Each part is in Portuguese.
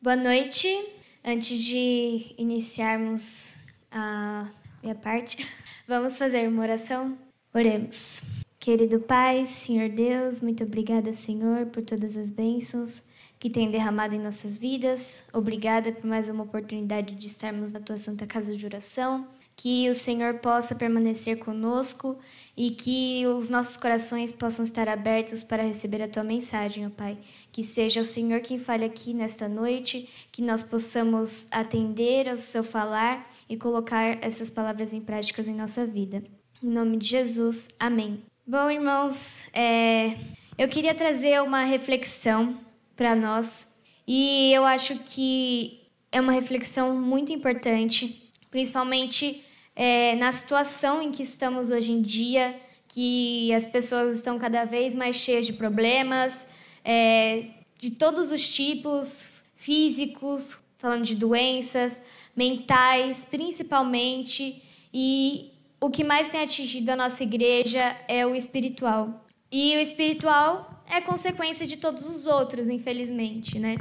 Boa noite. Antes de iniciarmos a minha parte, vamos fazer uma oração? Oremos. Querido Pai, Senhor Deus, muito obrigada, Senhor, por todas as bênçãos que tem derramado em nossas vidas. Obrigada por mais uma oportunidade de estarmos na tua santa casa de oração que o Senhor possa permanecer conosco e que os nossos corações possam estar abertos para receber a tua mensagem, ó Pai. Que seja o Senhor quem fale aqui nesta noite, que nós possamos atender ao seu falar e colocar essas palavras em práticas em nossa vida. Em nome de Jesus, amém. Bom, irmãos, é... eu queria trazer uma reflexão para nós e eu acho que é uma reflexão muito importante, principalmente é, na situação em que estamos hoje em dia, que as pessoas estão cada vez mais cheias de problemas, é, de todos os tipos, físicos, falando de doenças, mentais, principalmente, e o que mais tem atingido a nossa igreja é o espiritual. E o espiritual é consequência de todos os outros, infelizmente, né?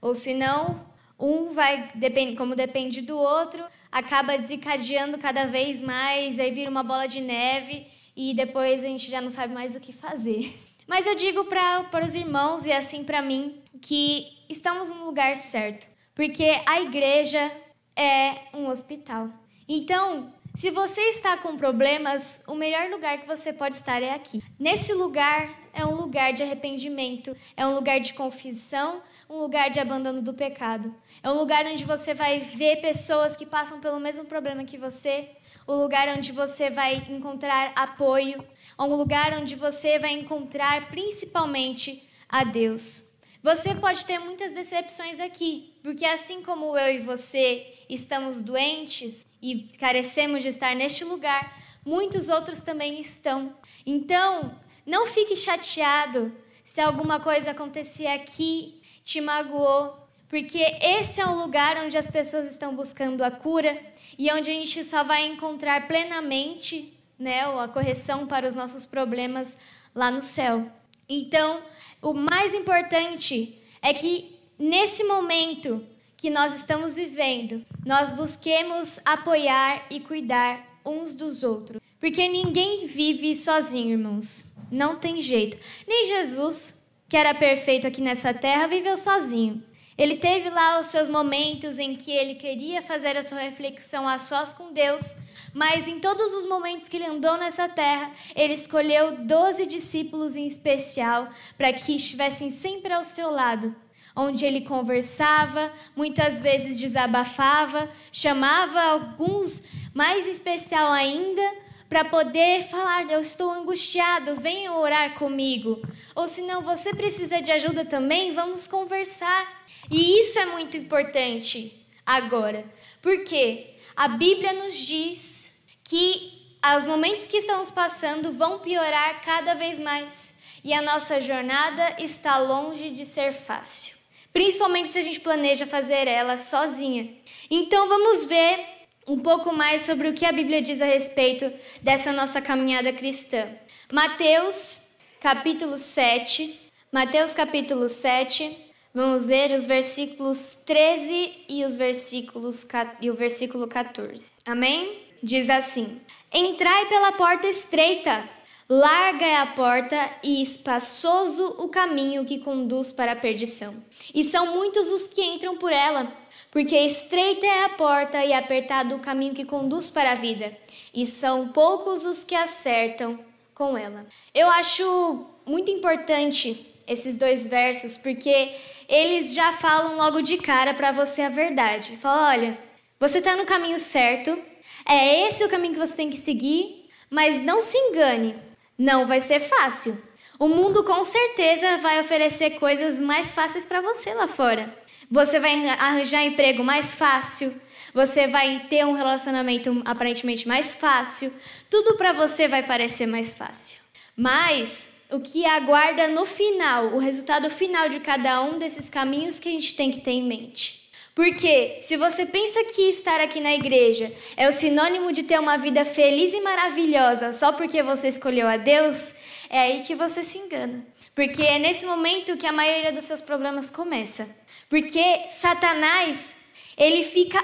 Ou senão, um vai, como depende do outro, acaba desencadeando cada vez mais, aí vira uma bola de neve e depois a gente já não sabe mais o que fazer. Mas eu digo para os irmãos e assim para mim que estamos no lugar certo, porque a igreja é um hospital. Então, se você está com problemas, o melhor lugar que você pode estar é aqui. Nesse lugar é um lugar de arrependimento, é um lugar de confissão, um lugar de abandono do pecado. É um lugar onde você vai ver pessoas que passam pelo mesmo problema que você, um lugar onde você vai encontrar apoio, um lugar onde você vai encontrar principalmente a Deus. Você pode ter muitas decepções aqui, porque assim como eu e você estamos doentes e carecemos de estar neste lugar, muitos outros também estão. Então, não fique chateado se alguma coisa acontecer aqui te magoou, porque esse é o lugar onde as pessoas estão buscando a cura e onde a gente só vai encontrar plenamente né, a correção para os nossos problemas lá no céu. Então, o mais importante é que nesse momento que nós estamos vivendo, nós busquemos apoiar e cuidar uns dos outros. Porque ninguém vive sozinho, irmãos. Não tem jeito. Nem Jesus que era perfeito aqui nessa terra, viveu sozinho. Ele teve lá os seus momentos em que ele queria fazer a sua reflexão a sós com Deus, mas em todos os momentos que ele andou nessa terra, ele escolheu doze discípulos em especial para que estivessem sempre ao seu lado, onde ele conversava, muitas vezes desabafava, chamava alguns mais especial ainda para poder falar: Eu estou angustiado, venha orar comigo. Ou se não, você precisa de ajuda também, vamos conversar. E isso é muito importante agora, porque a Bíblia nos diz que os momentos que estamos passando vão piorar cada vez mais e a nossa jornada está longe de ser fácil, principalmente se a gente planeja fazer ela sozinha. Então vamos ver um pouco mais sobre o que a Bíblia diz a respeito dessa nossa caminhada cristã. Mateus, capítulo 7. Mateus, capítulo 7. Vamos ler os versículos 13 e, os versículos, e o versículo 14. Amém? Diz assim: Entrai pela porta estreita, larga é a porta e espaçoso o caminho que conduz para a perdição. E são muitos os que entram por ela porque estreita é a porta e apertado o caminho que conduz para a vida, e são poucos os que acertam com ela. Eu acho muito importante esses dois versos, porque eles já falam logo de cara para você a verdade. Fala, olha, você está no caminho certo, é esse o caminho que você tem que seguir, mas não se engane, não vai ser fácil. O mundo com certeza vai oferecer coisas mais fáceis para você lá fora. Você vai arranjar emprego mais fácil, você vai ter um relacionamento aparentemente mais fácil, tudo para você vai parecer mais fácil. Mas o que aguarda no final, o resultado final de cada um desses caminhos que a gente tem que ter em mente. Porque se você pensa que estar aqui na igreja é o sinônimo de ter uma vida feliz e maravilhosa só porque você escolheu a Deus, é aí que você se engana. Porque é nesse momento que a maioria dos seus problemas começa. Porque Satanás, ele fica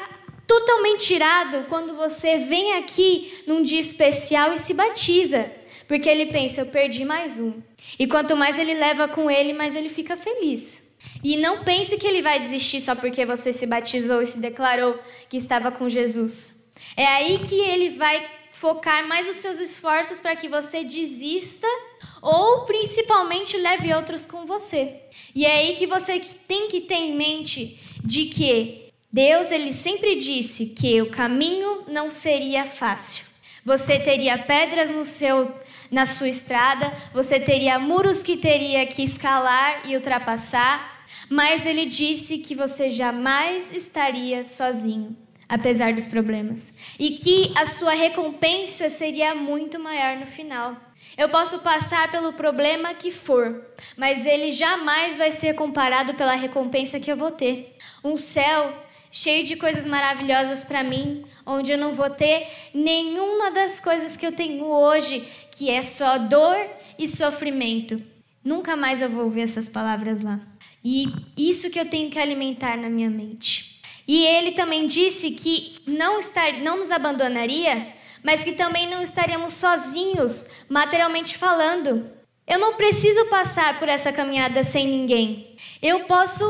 totalmente irado quando você vem aqui num dia especial e se batiza. Porque ele pensa, eu perdi mais um. E quanto mais ele leva com ele, mais ele fica feliz. E não pense que ele vai desistir só porque você se batizou e se declarou que estava com Jesus. É aí que ele vai focar mais os seus esforços para que você desista ou principalmente leve outros com você. E é aí que você tem que ter em mente de que Deus ele sempre disse que o caminho não seria fácil. Você teria pedras no seu na sua estrada, você teria muros que teria que escalar e ultrapassar, mas ele disse que você jamais estaria sozinho, apesar dos problemas, e que a sua recompensa seria muito maior no final. Eu posso passar pelo problema que for, mas ele jamais vai ser comparado pela recompensa que eu vou ter. Um céu cheio de coisas maravilhosas para mim, onde eu não vou ter nenhuma das coisas que eu tenho hoje, que é só dor e sofrimento. Nunca mais eu vou ouvir essas palavras lá. E isso que eu tenho que alimentar na minha mente. E ele também disse que não, estar, não nos abandonaria, mas que também não estaríamos sozinhos, materialmente falando. Eu não preciso passar por essa caminhada sem ninguém. Eu posso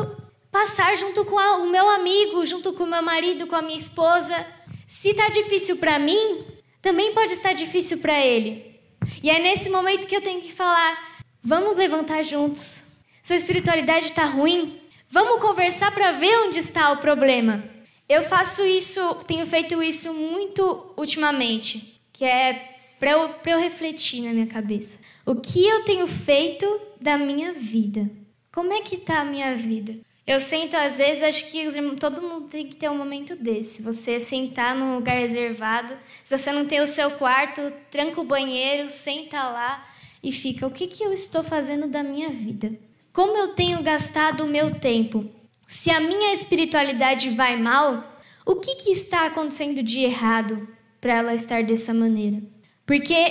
passar junto com o meu amigo, junto com o meu marido, com a minha esposa. Se está difícil para mim, também pode estar difícil para ele. E é nesse momento que eu tenho que falar: vamos levantar juntos. Sua espiritualidade está ruim? Vamos conversar para ver onde está o problema. Eu faço isso, tenho feito isso muito ultimamente, que é para eu, eu refletir na minha cabeça. O que eu tenho feito da minha vida? Como é que está a minha vida? Eu sinto, às vezes, acho que todo mundo tem que ter um momento desse. Você sentar num lugar reservado. Se você não tem o seu quarto, tranca o banheiro, senta lá e fica: o que, que eu estou fazendo da minha vida? Como eu tenho gastado o meu tempo? Se a minha espiritualidade vai mal, o que, que está acontecendo de errado para ela estar dessa maneira? Porque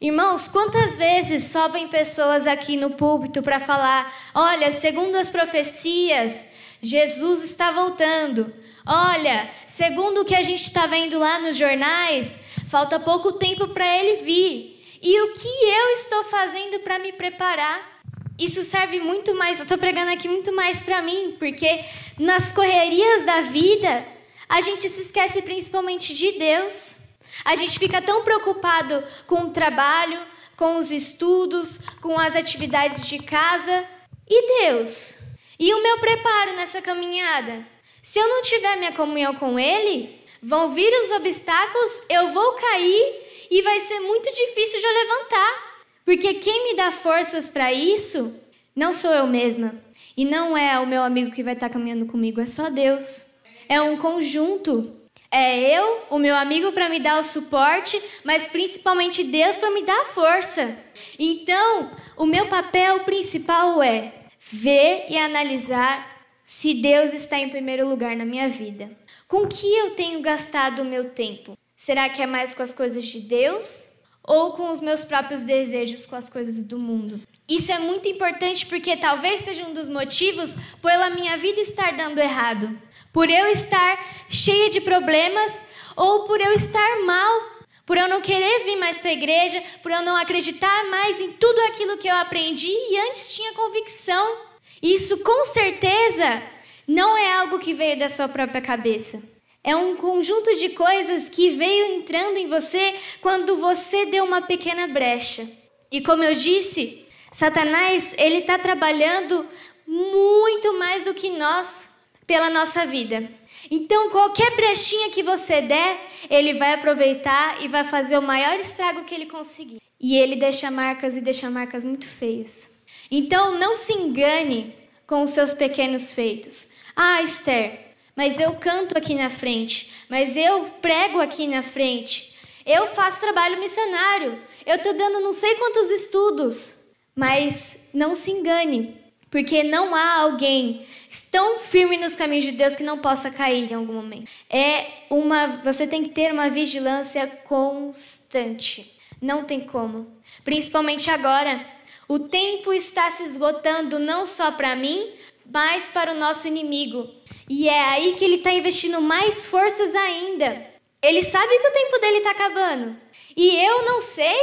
Irmãos, quantas vezes sobem pessoas aqui no púlpito para falar: olha, segundo as profecias, Jesus está voltando. Olha, segundo o que a gente está vendo lá nos jornais, falta pouco tempo para ele vir. E o que eu estou fazendo para me preparar? Isso serve muito mais, eu estou pregando aqui muito mais para mim, porque nas correrias da vida, a gente se esquece principalmente de Deus. A gente fica tão preocupado com o trabalho, com os estudos, com as atividades de casa. E Deus? E o meu preparo nessa caminhada? Se eu não tiver minha comunhão com Ele, vão vir os obstáculos, eu vou cair e vai ser muito difícil de eu levantar. Porque quem me dá forças para isso não sou eu mesma. E não é o meu amigo que vai estar caminhando comigo, é só Deus. É um conjunto. É eu, o meu amigo para me dar o suporte, mas principalmente Deus para me dar a força. Então, o meu papel principal é ver e analisar se Deus está em primeiro lugar na minha vida. Com que eu tenho gastado o meu tempo? Será que é mais com as coisas de Deus ou com os meus próprios desejos, com as coisas do mundo? Isso é muito importante porque talvez seja um dos motivos pela minha vida estar dando errado por eu estar cheia de problemas ou por eu estar mal, por eu não querer vir mais para a igreja, por eu não acreditar mais em tudo aquilo que eu aprendi e antes tinha convicção. Isso com certeza não é algo que veio da sua própria cabeça. É um conjunto de coisas que veio entrando em você quando você deu uma pequena brecha. E como eu disse, Satanás ele está trabalhando muito mais do que nós pela nossa vida. Então, qualquer brechinha que você der, ele vai aproveitar e vai fazer o maior estrago que ele conseguir. E ele deixa marcas e deixa marcas muito feias. Então, não se engane com os seus pequenos feitos. Ah, Esther, mas eu canto aqui na frente, mas eu prego aqui na frente, eu faço trabalho missionário, eu estou dando não sei quantos estudos. Mas não se engane, porque não há alguém tão firme nos caminhos de Deus que não possa cair em algum momento. É uma, você tem que ter uma vigilância constante. Não tem como. Principalmente agora, o tempo está se esgotando não só para mim, mais para o nosso inimigo. E é aí que ele está investindo mais forças ainda. Ele sabe que o tempo dele está acabando. E eu não sei.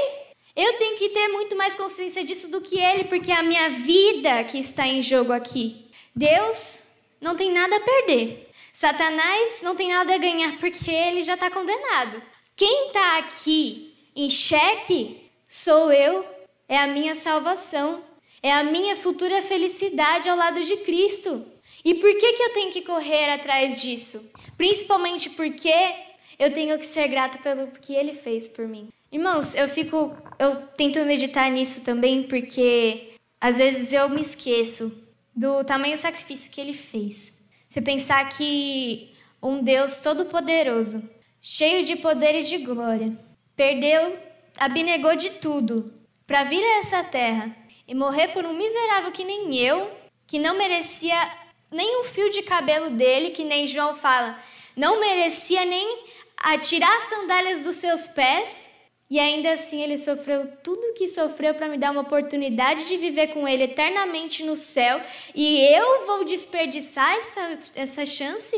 Eu tenho que ter muito mais consciência disso do que ele, porque é a minha vida que está em jogo aqui. Deus não tem nada a perder. Satanás não tem nada a ganhar porque ele já está condenado. Quem está aqui em xeque sou eu, é a minha salvação, é a minha futura felicidade ao lado de Cristo. E por que, que eu tenho que correr atrás disso? Principalmente porque eu tenho que ser grato pelo que ele fez por mim. Irmãos, eu fico, eu tento meditar nisso também porque às vezes eu me esqueço do tamanho sacrifício que ele fez. Você pensar que um Deus todo-poderoso, cheio de poderes de glória, perdeu, abnegou de tudo para vir a essa terra e morrer por um miserável que nem eu, que não merecia nem um fio de cabelo dele, que nem João fala, não merecia nem atirar as sandálias dos seus pés, e ainda assim ele sofreu tudo o que sofreu para me dar uma oportunidade de viver com ele eternamente no céu, e eu vou desperdiçar essa, essa chance?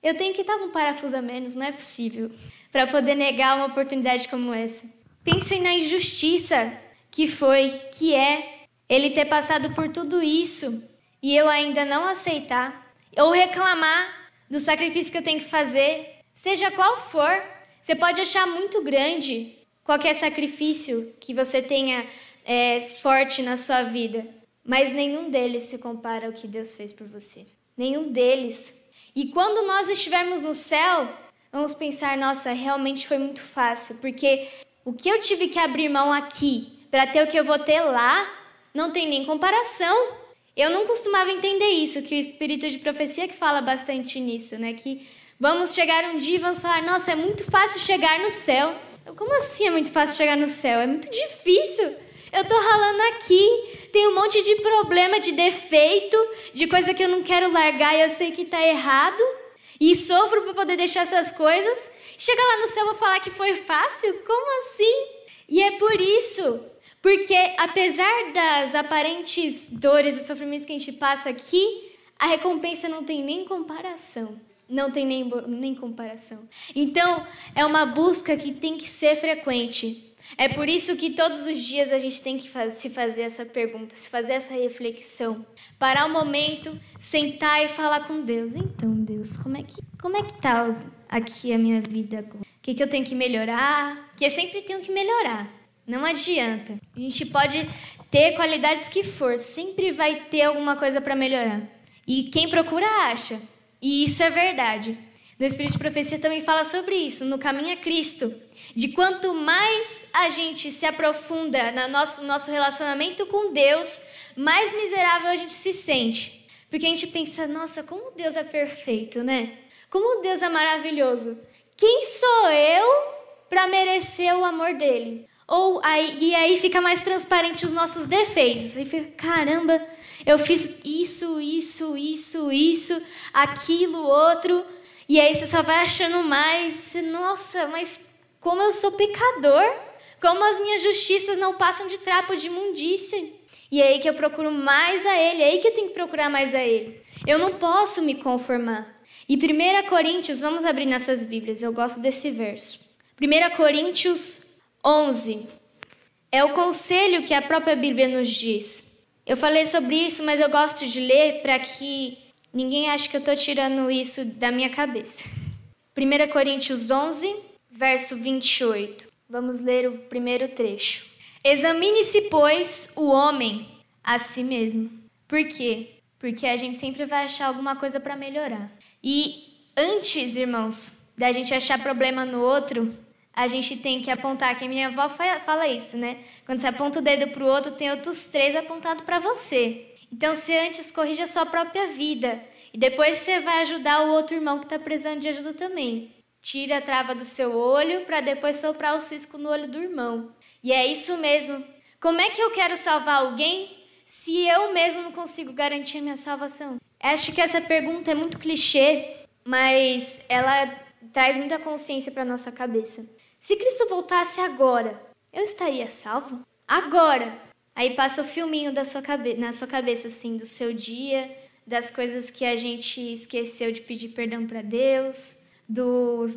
Eu tenho que estar com um parafuso a menos, não é possível, para poder negar uma oportunidade como essa. Pensem na injustiça que foi, que é, ele ter passado por tudo isso e eu ainda não aceitar ou reclamar do sacrifício que eu tenho que fazer, seja qual for, você pode achar muito grande qualquer sacrifício que você tenha é, forte na sua vida, mas nenhum deles se compara ao que Deus fez por você. Nenhum deles. E quando nós estivermos no céu, vamos pensar: nossa, realmente foi muito fácil, porque o que eu tive que abrir mão aqui para ter o que eu vou ter lá, não tem nem comparação. Eu não costumava entender isso, que o espírito de profecia que fala bastante nisso, né? Que vamos chegar um dia e vamos falar, nossa, é muito fácil chegar no céu. Como assim é muito fácil chegar no céu? É muito difícil. Eu tô ralando aqui, tem um monte de problema, de defeito, de coisa que eu não quero largar e eu sei que tá errado. E sofro para poder deixar essas coisas. Chega lá no céu e vou falar que foi fácil? Como assim? E é por isso porque apesar das aparentes dores e sofrimentos que a gente passa aqui, a recompensa não tem nem comparação. Não tem nem, nem comparação. Então, é uma busca que tem que ser frequente. É por isso que todos os dias a gente tem que faz, se fazer essa pergunta, se fazer essa reflexão. Parar um momento, sentar e falar com Deus. Então, Deus, como é que, como é que tá aqui a minha vida agora? O que, que eu tenho que melhorar? Porque sempre tenho que melhorar. Não adianta. A gente pode ter qualidades que for, sempre vai ter alguma coisa para melhorar. E quem procura acha. E isso é verdade. No Espírito de Profecia também fala sobre isso, no caminho a Cristo. De quanto mais a gente se aprofunda no nosso, nosso relacionamento com Deus, mais miserável a gente se sente. Porque a gente pensa, nossa, como Deus é perfeito, né? Como Deus é maravilhoso. Quem sou eu para merecer o amor dele? Ou aí, e aí fica mais transparente os nossos defeitos. E fica, caramba, eu fiz isso, isso, isso, isso, aquilo, outro. E aí você só vai achando mais. Nossa, mas como eu sou pecador, como as minhas justiças não passam de trapo de imundícia. E é aí que eu procuro mais a Ele, é aí que eu tenho que procurar mais a Ele. Eu não posso me conformar. E 1 Coríntios, vamos abrir nessas Bíblias, eu gosto desse verso. 1 Coríntios 11. É o conselho que a própria Bíblia nos diz. Eu falei sobre isso, mas eu gosto de ler para que ninguém ache que eu estou tirando isso da minha cabeça. 1 Coríntios 11, verso 28. Vamos ler o primeiro trecho. Examine-se, pois, o homem a si mesmo. Por quê? Porque a gente sempre vai achar alguma coisa para melhorar. E antes, irmãos, da gente achar problema no outro, a gente tem que apontar, que a minha avó fala isso, né? Quando você aponta o dedo para o outro, tem outros três apontados para você. Então, você antes corrige a sua própria vida e depois você vai ajudar o outro irmão que está precisando de ajuda também. Tira a trava do seu olho para depois soprar o cisco no olho do irmão. E é isso mesmo. Como é que eu quero salvar alguém se eu mesmo não consigo garantir a minha salvação? Acho que essa pergunta é muito clichê, mas ela traz muita consciência para nossa cabeça. Se Cristo voltasse agora, eu estaria salvo? Agora! Aí passa o filminho da sua na sua cabeça, assim, do seu dia, das coisas que a gente esqueceu de pedir perdão para Deus, dos,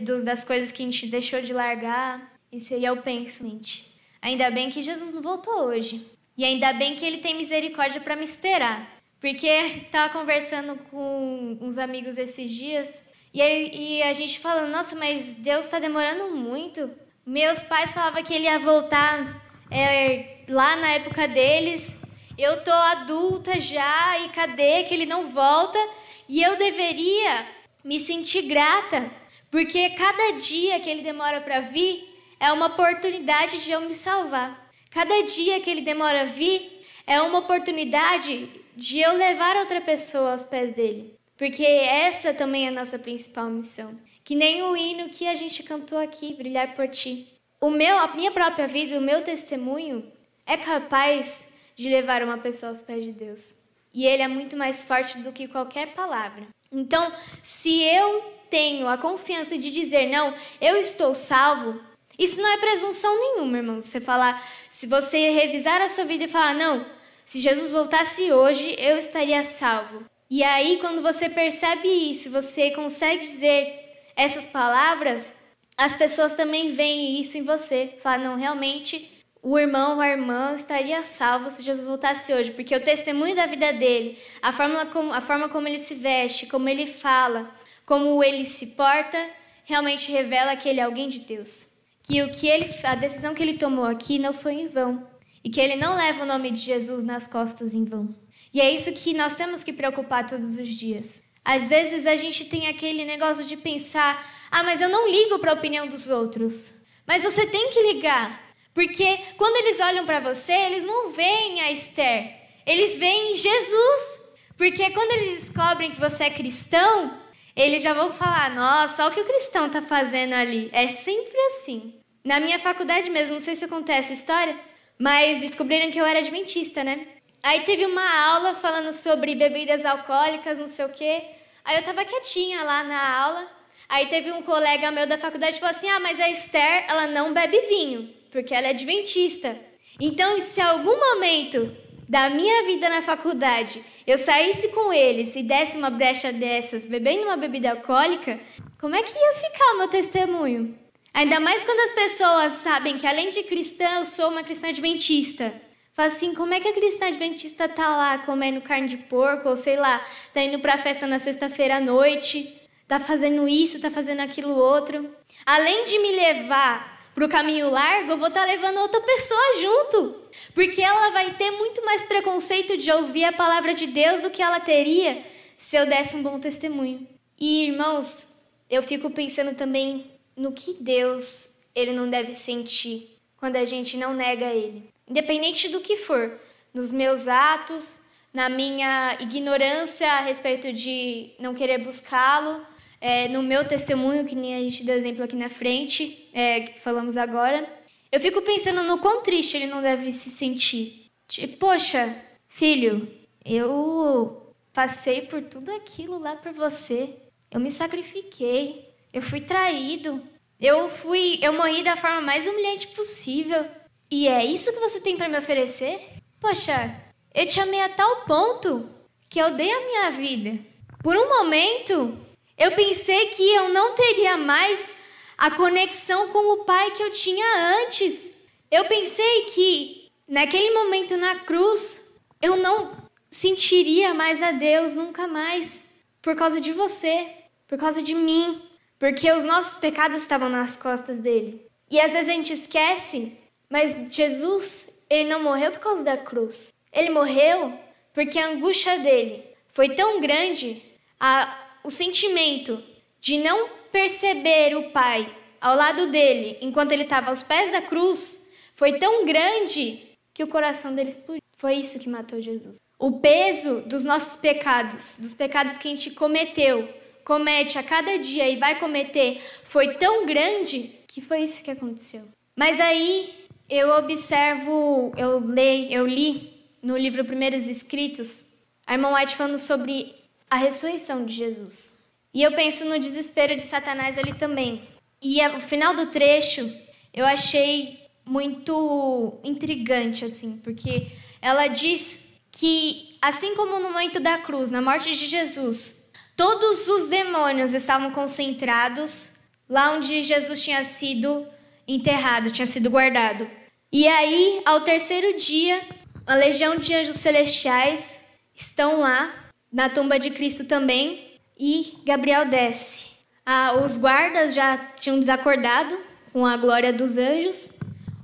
dos, das coisas que a gente deixou de largar. Isso aí eu penso, mente. Ainda bem que Jesus não voltou hoje. E ainda bem que ele tem misericórdia para me esperar. Porque estava conversando com uns amigos esses dias e, aí, e a gente falando, nossa, mas Deus está demorando muito. Meus pais falavam que ele ia voltar é, lá na época deles. Eu tô adulta já e cadê que ele não volta? E eu deveria me sentir grata, porque cada dia que ele demora para vir é uma oportunidade de eu me salvar. Cada dia que ele demora a vir é uma oportunidade de eu levar outra pessoa aos pés dele. Porque essa também é a nossa principal missão. Que nem o hino que a gente cantou aqui, Brilhar por Ti. O meu, a minha própria vida, o meu testemunho é capaz de levar uma pessoa aos pés de Deus. E ele é muito mais forte do que qualquer palavra. Então, se eu tenho a confiança de dizer, não, eu estou salvo, isso não é presunção nenhuma, irmão. Você falar, se você revisar a sua vida e falar, não, se Jesus voltasse hoje, eu estaria salvo. E aí, quando você percebe isso, você consegue dizer essas palavras, as pessoas também veem isso em você. Falam, não, realmente o irmão ou a irmã estaria salvo se Jesus voltasse hoje, porque o testemunho da vida dele, a forma como, a forma como ele se veste, como ele fala, como ele se porta, realmente revela que ele é alguém de Deus que o que ele, a decisão que ele tomou aqui não foi em vão e que ele não leva o nome de Jesus nas costas em vão. E é isso que nós temos que preocupar todos os dias. Às vezes a gente tem aquele negócio de pensar: ah, mas eu não ligo para a opinião dos outros. Mas você tem que ligar, porque quando eles olham para você, eles não veem a Esther, eles veem Jesus. Porque quando eles descobrem que você é cristão, eles já vão falar: nossa, olha o que o cristão está fazendo ali. É sempre assim. Na minha faculdade mesmo, não sei se acontece essa história, mas descobriram que eu era adventista, né? Aí teve uma aula falando sobre bebidas alcoólicas, não sei o quê. Aí eu tava quietinha lá na aula. Aí teve um colega meu da faculdade que falou assim: Ah, mas a Esther, ela não bebe vinho, porque ela é adventista. Então, se algum momento da minha vida na faculdade eu saísse com eles e desse uma brecha dessas, bebendo uma bebida alcoólica, como é que ia ficar o meu testemunho? Ainda mais quando as pessoas sabem que além de cristã, eu sou uma cristã adventista. Fala assim, como é que a cristã adventista tá lá comendo carne de porco, ou sei lá, tá indo pra festa na sexta-feira à noite, tá fazendo isso, tá fazendo aquilo outro. Além de me levar para o caminho largo, eu vou estar tá levando outra pessoa junto. Porque ela vai ter muito mais preconceito de ouvir a palavra de Deus do que ela teria se eu desse um bom testemunho. E, irmãos, eu fico pensando também no que Deus ele não deve sentir quando a gente não nega ele. Independente do que for, nos meus atos, na minha ignorância a respeito de não querer buscá-lo, é, no meu testemunho, que nem a gente deu exemplo aqui na frente, é, que falamos agora, eu fico pensando no quão triste ele não deve se sentir. Tipo, poxa, filho, eu passei por tudo aquilo lá por você. Eu me sacrifiquei. Eu fui traído. Eu fui, eu morri da forma mais humilhante possível. E é isso que você tem para me oferecer? Poxa, eu te amei a tal ponto que eu dei a minha vida. Por um momento, eu pensei que eu não teria mais a conexão com o Pai que eu tinha antes. Eu pensei que naquele momento na cruz eu não sentiria mais a Deus nunca mais por causa de você, por causa de mim, porque os nossos pecados estavam nas costas dele. E às vezes a gente esquece, mas Jesus, ele não morreu por causa da cruz. Ele morreu porque a angústia dele foi tão grande, a o sentimento de não perceber o Pai ao lado dele enquanto ele estava aos pés da cruz foi tão grande que o coração dele explodiu. Foi isso que matou Jesus. O peso dos nossos pecados, dos pecados que a gente cometeu, comete a cada dia e vai cometer, foi tão grande que foi isso que aconteceu. Mas aí eu observo, eu leio, eu li no livro Primeiros Escritos, a irmã White falando sobre a ressurreição de Jesus. E eu penso no desespero de Satanás ali também. E o final do trecho eu achei muito intrigante, assim, porque ela diz que, assim como no momento da cruz, na morte de Jesus, todos os demônios estavam concentrados lá onde Jesus tinha sido enterrado, tinha sido guardado. E aí, ao terceiro dia, a legião de anjos celestiais estão lá, na tumba de Cristo também, e Gabriel desce. Ah, os guardas já tinham desacordado com a glória dos anjos,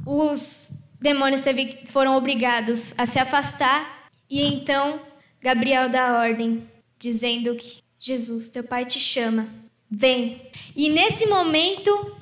os demônios teve, foram obrigados a se afastar, e então Gabriel dá ordem, dizendo que Jesus, teu pai te chama, vem. E nesse momento,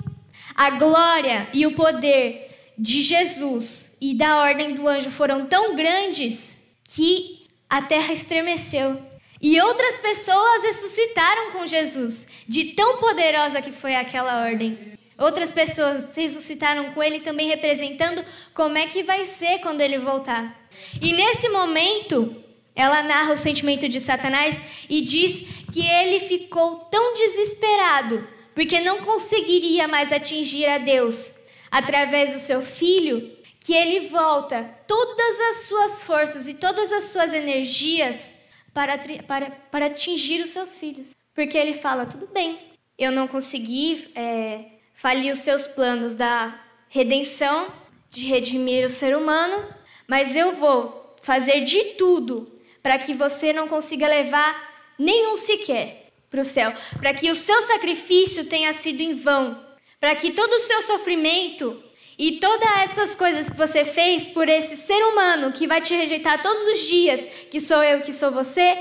a glória e o poder de Jesus e da ordem do anjo foram tão grandes que a terra estremeceu. E outras pessoas ressuscitaram com Jesus, de tão poderosa que foi aquela ordem. Outras pessoas ressuscitaram com ele também representando como é que vai ser quando ele voltar. E nesse momento, ela narra o sentimento de Satanás e diz que ele ficou tão desesperado porque não conseguiria mais atingir a Deus através do seu filho, que ele volta todas as suas forças e todas as suas energias para, para, para atingir os seus filhos. Porque ele fala: tudo bem, eu não consegui é, falir os seus planos da redenção, de redimir o ser humano, mas eu vou fazer de tudo para que você não consiga levar nenhum sequer para o céu, para que o seu sacrifício tenha sido em vão, para que todo o seu sofrimento e todas essas coisas que você fez por esse ser humano que vai te rejeitar todos os dias, que sou eu, que sou você,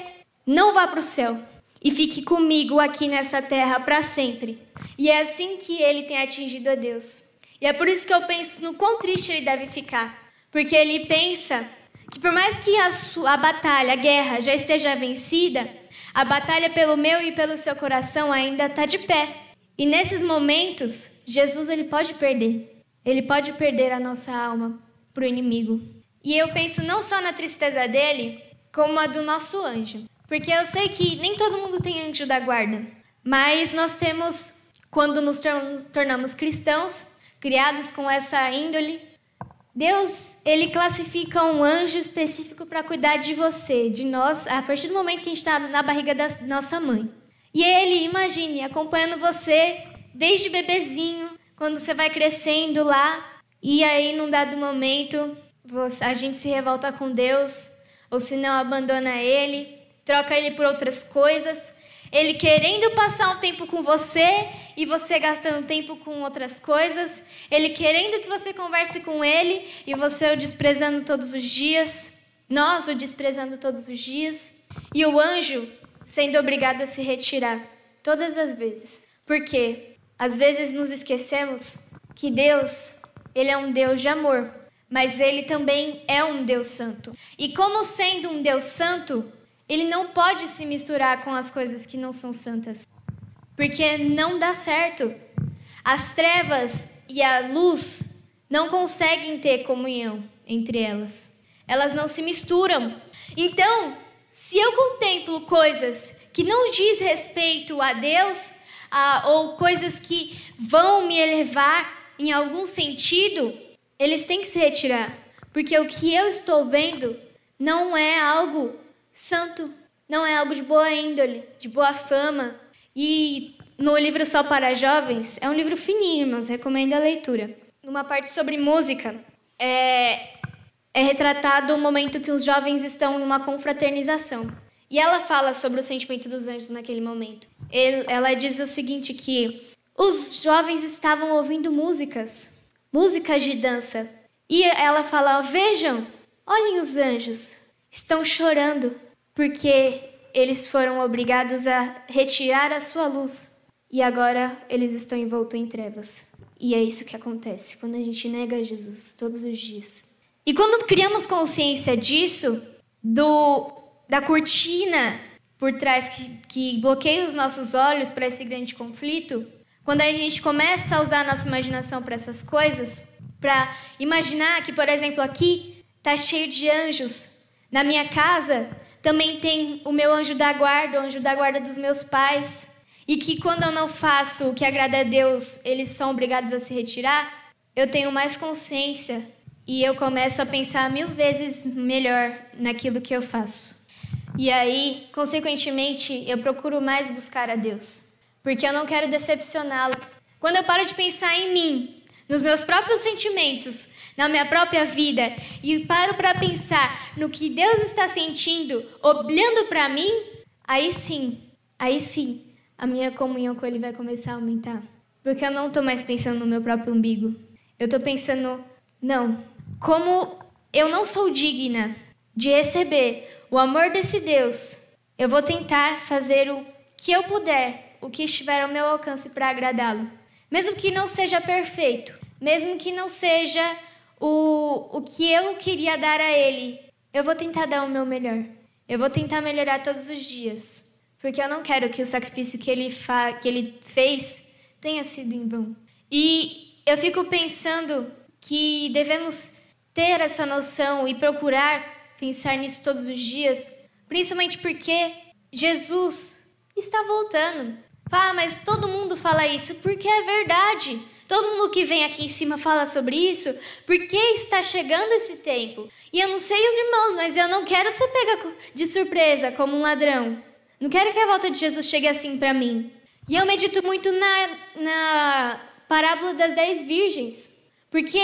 não vá para o céu e fique comigo aqui nessa terra para sempre. E é assim que ele tem atingido a Deus. E é por isso que eu penso no quão triste ele deve ficar, porque ele pensa que por mais que a, sua, a batalha, a guerra já esteja vencida, a batalha pelo meu e pelo seu coração ainda está de pé. E nesses momentos, Jesus ele pode perder. Ele pode perder a nossa alma para o inimigo. E eu penso não só na tristeza dele, como a do nosso anjo. Porque eu sei que nem todo mundo tem anjo da guarda. Mas nós temos, quando nos tornamos cristãos, criados com essa índole, Deus, ele classifica um anjo específico para cuidar de você, de nós, a partir do momento que a gente está na barriga da nossa mãe. E ele, imagine, acompanhando você desde bebezinho, quando você vai crescendo lá, e aí num dado momento a gente se revolta com Deus, ou se não abandona ele, troca ele por outras coisas, ele querendo passar um tempo com você e você gastando tempo com outras coisas. Ele querendo que você converse com ele e você o desprezando todos os dias. Nós o desprezando todos os dias. E o anjo sendo obrigado a se retirar todas as vezes. Porque às vezes nos esquecemos que Deus, ele é um Deus de amor, mas ele também é um Deus santo. E como sendo um Deus santo, ele não pode se misturar com as coisas que não são santas, porque não dá certo. As trevas e a luz não conseguem ter comunhão entre elas. Elas não se misturam. Então, se eu contemplo coisas que não diz respeito a Deus, a, ou coisas que vão me elevar em algum sentido, eles têm que se retirar, porque o que eu estou vendo não é algo santo, não é algo de boa índole, de boa fama. E no livro Só para Jovens, é um livro fininho, irmãos, recomendo a leitura. Numa parte sobre música, é, é retratado o momento que os jovens estão em uma confraternização. E ela fala sobre o sentimento dos anjos naquele momento. Ele, ela diz o seguinte, que os jovens estavam ouvindo músicas, músicas de dança. E ela fala, vejam, olhem os anjos, estão chorando porque eles foram obrigados a retirar a sua luz e agora eles estão envoltos em trevas. E é isso que acontece quando a gente nega Jesus todos os dias. E quando criamos consciência disso, do da cortina por trás que, que bloqueia os nossos olhos para esse grande conflito, quando a gente começa a usar a nossa imaginação para essas coisas, para imaginar que, por exemplo, aqui está cheio de anjos na minha casa também tem o meu anjo da guarda, o anjo da guarda dos meus pais, e que quando eu não faço o que agrada a Deus, eles são obrigados a se retirar. Eu tenho mais consciência e eu começo a pensar mil vezes melhor naquilo que eu faço. E aí, consequentemente, eu procuro mais buscar a Deus, porque eu não quero decepcioná-lo. Quando eu paro de pensar em mim, nos meus próprios sentimentos, na minha própria vida e paro para pensar no que Deus está sentindo, olhando para mim, aí sim, aí sim, a minha comunhão com Ele vai começar a aumentar. Porque eu não estou mais pensando no meu próprio umbigo. Eu estou pensando, não, como eu não sou digna de receber o amor desse Deus, eu vou tentar fazer o que eu puder, o que estiver ao meu alcance para agradá-lo. Mesmo que não seja perfeito, mesmo que não seja o, o que eu queria dar a Ele, eu vou tentar dar o meu melhor. Eu vou tentar melhorar todos os dias. Porque eu não quero que o sacrifício que ele, fa que ele fez tenha sido em vão. E eu fico pensando que devemos ter essa noção e procurar pensar nisso todos os dias, principalmente porque Jesus está voltando. Ah, mas todo mundo fala isso porque é verdade. Todo mundo que vem aqui em cima fala sobre isso porque está chegando esse tempo. E eu não sei os irmãos, mas eu não quero ser pega de surpresa como um ladrão. Não quero que a volta de Jesus chegue assim para mim. E eu medito muito na, na parábola das dez virgens. Porque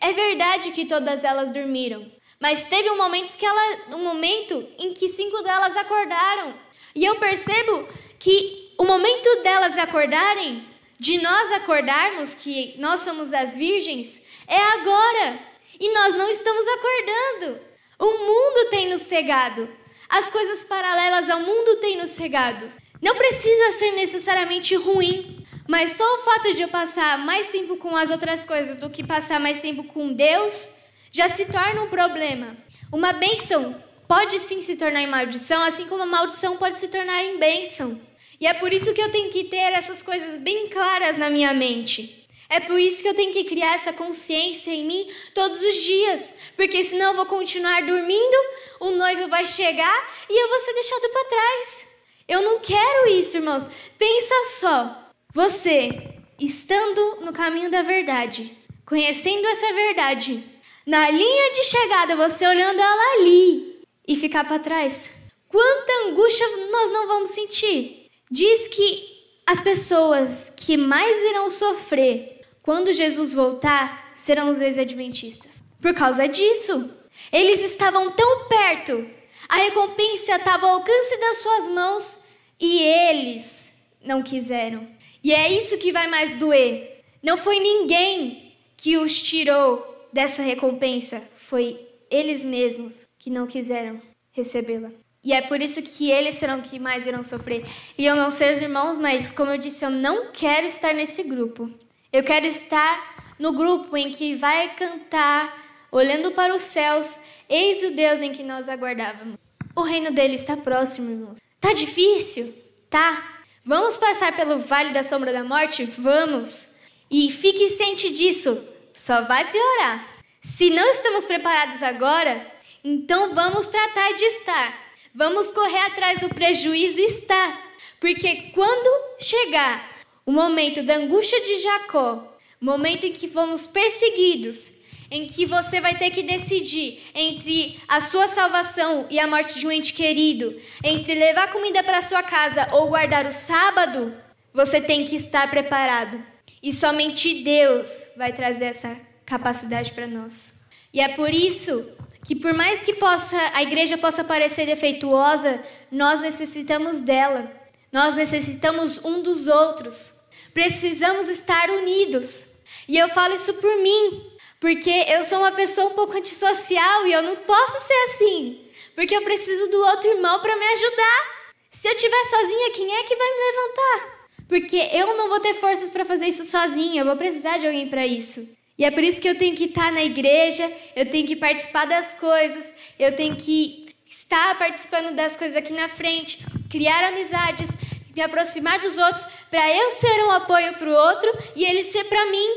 é verdade que todas elas dormiram. Mas teve um momento, que ela, um momento em que cinco delas acordaram. E eu percebo que o momento delas acordarem de nós acordarmos que nós somos as virgens é agora. E nós não estamos acordando. O mundo tem nos cegado. As coisas paralelas ao mundo têm nos cegado. Não precisa ser necessariamente ruim, mas só o fato de eu passar mais tempo com as outras coisas do que passar mais tempo com Deus já se torna um problema. Uma bênção pode sim se tornar em maldição, assim como a maldição pode se tornar em bênção. E é por isso que eu tenho que ter essas coisas bem claras na minha mente. É por isso que eu tenho que criar essa consciência em mim todos os dias, porque senão eu vou continuar dormindo, o noivo vai chegar e eu vou ser deixado para trás. Eu não quero isso, irmãos. Pensa só, você estando no caminho da verdade, conhecendo essa verdade, na linha de chegada, você olhando ela ali e ficar para trás. Quanta angústia nós não vamos sentir? Diz que as pessoas que mais irão sofrer quando Jesus voltar serão os ex-adventistas. Por causa disso, eles estavam tão perto, a recompensa estava ao alcance das suas mãos e eles não quiseram. E é isso que vai mais doer. Não foi ninguém que os tirou dessa recompensa, foi eles mesmos que não quiseram recebê-la. E é por isso que eles serão que mais irão sofrer. E eu não sei os irmãos, mas como eu disse, eu não quero estar nesse grupo. Eu quero estar no grupo em que vai cantar, olhando para os céus, eis o Deus em que nós aguardávamos. O reino dele está próximo, irmãos. Tá difícil? Tá. Vamos passar pelo vale da sombra da morte? Vamos. E fique ciente disso, só vai piorar. Se não estamos preparados agora, então vamos tratar de estar. Vamos correr atrás do prejuízo está, porque quando chegar o momento da angústia de Jacó, momento em que fomos perseguidos, em que você vai ter que decidir entre a sua salvação e a morte de um ente querido, entre levar comida para sua casa ou guardar o sábado, você tem que estar preparado. E somente Deus vai trazer essa capacidade para nós. E é por isso que por mais que possa a igreja possa parecer defeituosa, nós necessitamos dela. Nós necessitamos um dos outros. Precisamos estar unidos. E eu falo isso por mim, porque eu sou uma pessoa um pouco antissocial e eu não posso ser assim, porque eu preciso do outro irmão para me ajudar. Se eu estiver sozinha, quem é que vai me levantar? Porque eu não vou ter forças para fazer isso sozinha, eu vou precisar de alguém para isso. E é por isso que eu tenho que estar na igreja, eu tenho que participar das coisas, eu tenho que estar participando das coisas aqui na frente, criar amizades, me aproximar dos outros, para eu ser um apoio para o outro e ele ser para mim,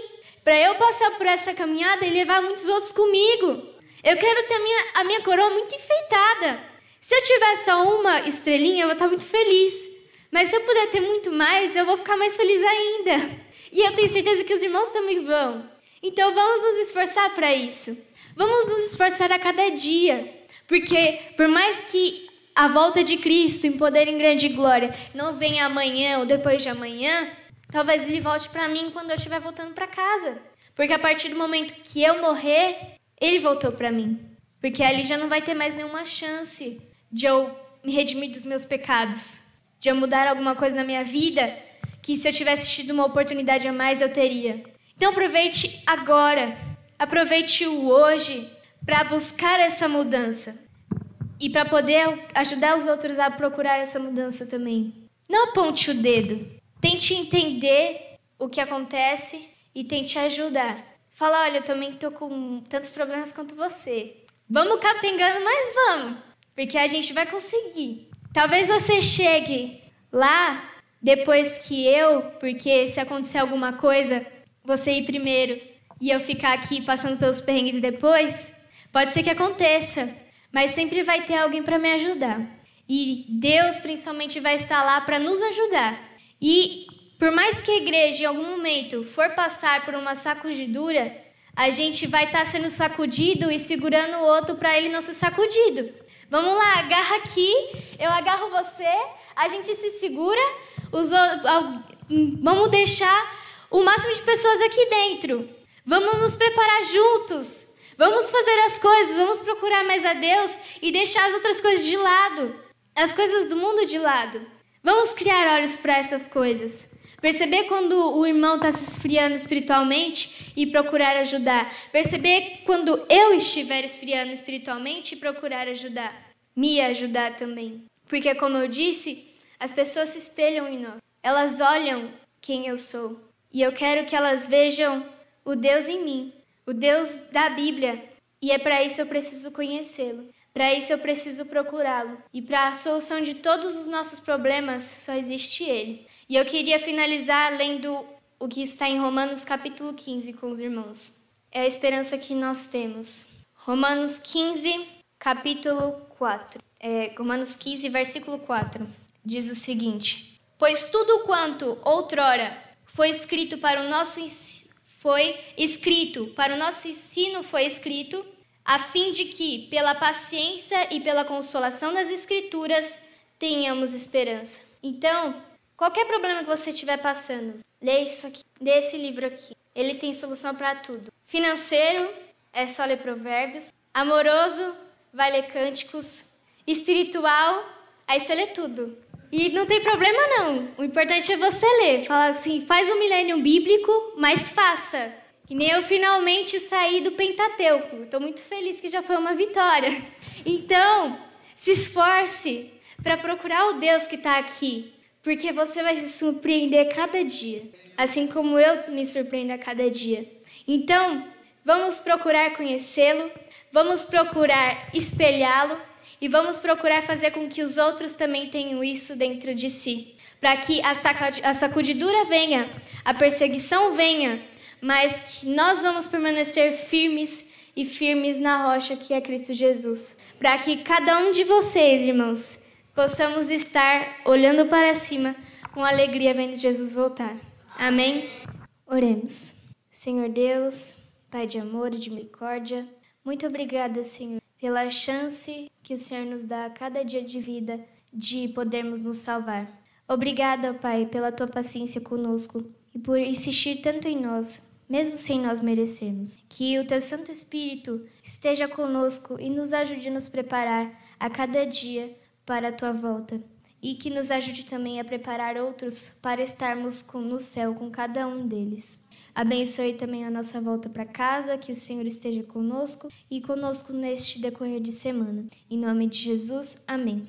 para eu passar por essa caminhada e levar muitos outros comigo. Eu quero ter a minha, a minha coroa muito enfeitada. Se eu tiver só uma estrelinha, eu vou estar muito feliz. Mas se eu puder ter muito mais, eu vou ficar mais feliz ainda. E eu tenho certeza que os irmãos também vão. Então vamos nos esforçar para isso. Vamos nos esforçar a cada dia, porque por mais que a volta de Cristo em poder em grande glória não venha amanhã ou depois de amanhã, talvez ele volte para mim quando eu estiver voltando para casa. Porque a partir do momento que eu morrer, ele voltou para mim. Porque ali já não vai ter mais nenhuma chance de eu me redimir dos meus pecados, de eu mudar alguma coisa na minha vida que se eu tivesse tido uma oportunidade a mais eu teria. Então aproveite agora, aproveite o hoje para buscar essa mudança e para poder ajudar os outros a procurar essa mudança também. Não aponte o dedo, tente entender o que acontece e tente ajudar. Fala, olha, eu também tô com tantos problemas quanto você. Vamos capengando, mas vamos, porque a gente vai conseguir. Talvez você chegue lá depois que eu, porque se acontecer alguma coisa, você ir primeiro e eu ficar aqui passando pelos perrengues depois, pode ser que aconteça, mas sempre vai ter alguém para me ajudar. E Deus principalmente vai estar lá para nos ajudar. E por mais que a igreja em algum momento for passar por uma sacudidura, a gente vai estar sendo sacudido e segurando o outro para ele não ser sacudido. Vamos lá, agarra aqui, eu agarro você, a gente se segura, os, vamos deixar o máximo de pessoas aqui dentro. Vamos nos preparar juntos. Vamos fazer as coisas, vamos procurar mais a Deus e deixar as outras coisas de lado, as coisas do mundo de lado. Vamos criar olhos para essas coisas. Perceber quando o irmão está se esfriando espiritualmente e procurar ajudar. Perceber quando eu estiver esfriando espiritualmente e procurar ajudar. Me ajudar também. Porque, como eu disse, as pessoas se espelham em nós. Elas olham quem eu sou. E eu quero que elas vejam o Deus em mim, o Deus da Bíblia. E é para isso eu preciso conhecê-lo. Para isso eu preciso procurá-lo. E para a solução de todos os nossos problemas só existe ele. E eu queria finalizar lendo o que está em Romanos capítulo 15 com os irmãos. É a esperança que nós temos. Romanos 15, capítulo 4. É, Romanos 15, versículo 4. Diz o seguinte: Pois tudo quanto outrora foi escrito para o nosso foi escrito para o nosso ensino foi escrito a fim de que pela paciência e pela consolação das escrituras tenhamos esperança. Então, qualquer problema que você estiver passando, lê isso aqui, lê esse livro aqui. Ele tem solução para tudo. Financeiro é só ler provérbios, amoroso vai ler cânticos, espiritual aí você lê tudo. E não tem problema não. O importante é você ler. Fala assim, faz um milênio bíblico, mas faça. Que nem eu finalmente saí do Pentateuco. Estou muito feliz que já foi uma vitória. Então, se esforce para procurar o Deus que está aqui, porque você vai se surpreender cada dia, assim como eu me surpreendo a cada dia. Então, vamos procurar conhecê-lo, vamos procurar espelhá-lo e vamos procurar fazer com que os outros também tenham isso dentro de si, para que a sacudidura venha, a perseguição venha, mas que nós vamos permanecer firmes e firmes na rocha que é Cristo Jesus, para que cada um de vocês, irmãos, possamos estar olhando para cima com alegria vendo Jesus voltar. Amém? Oremos. Senhor Deus, Pai de amor e de misericórdia, muito obrigada, Senhor, pela chance que o Senhor nos dá a cada dia de vida de podermos nos salvar. Obrigada, Pai, pela tua paciência conosco e por insistir tanto em nós, mesmo sem nós merecermos. Que o teu Santo Espírito esteja conosco e nos ajude a nos preparar a cada dia para a tua volta. E que nos ajude também a preparar outros para estarmos no céu com cada um deles. Abençoe também a nossa volta para casa, que o Senhor esteja conosco e conosco neste decorrer de semana. Em nome de Jesus, amém.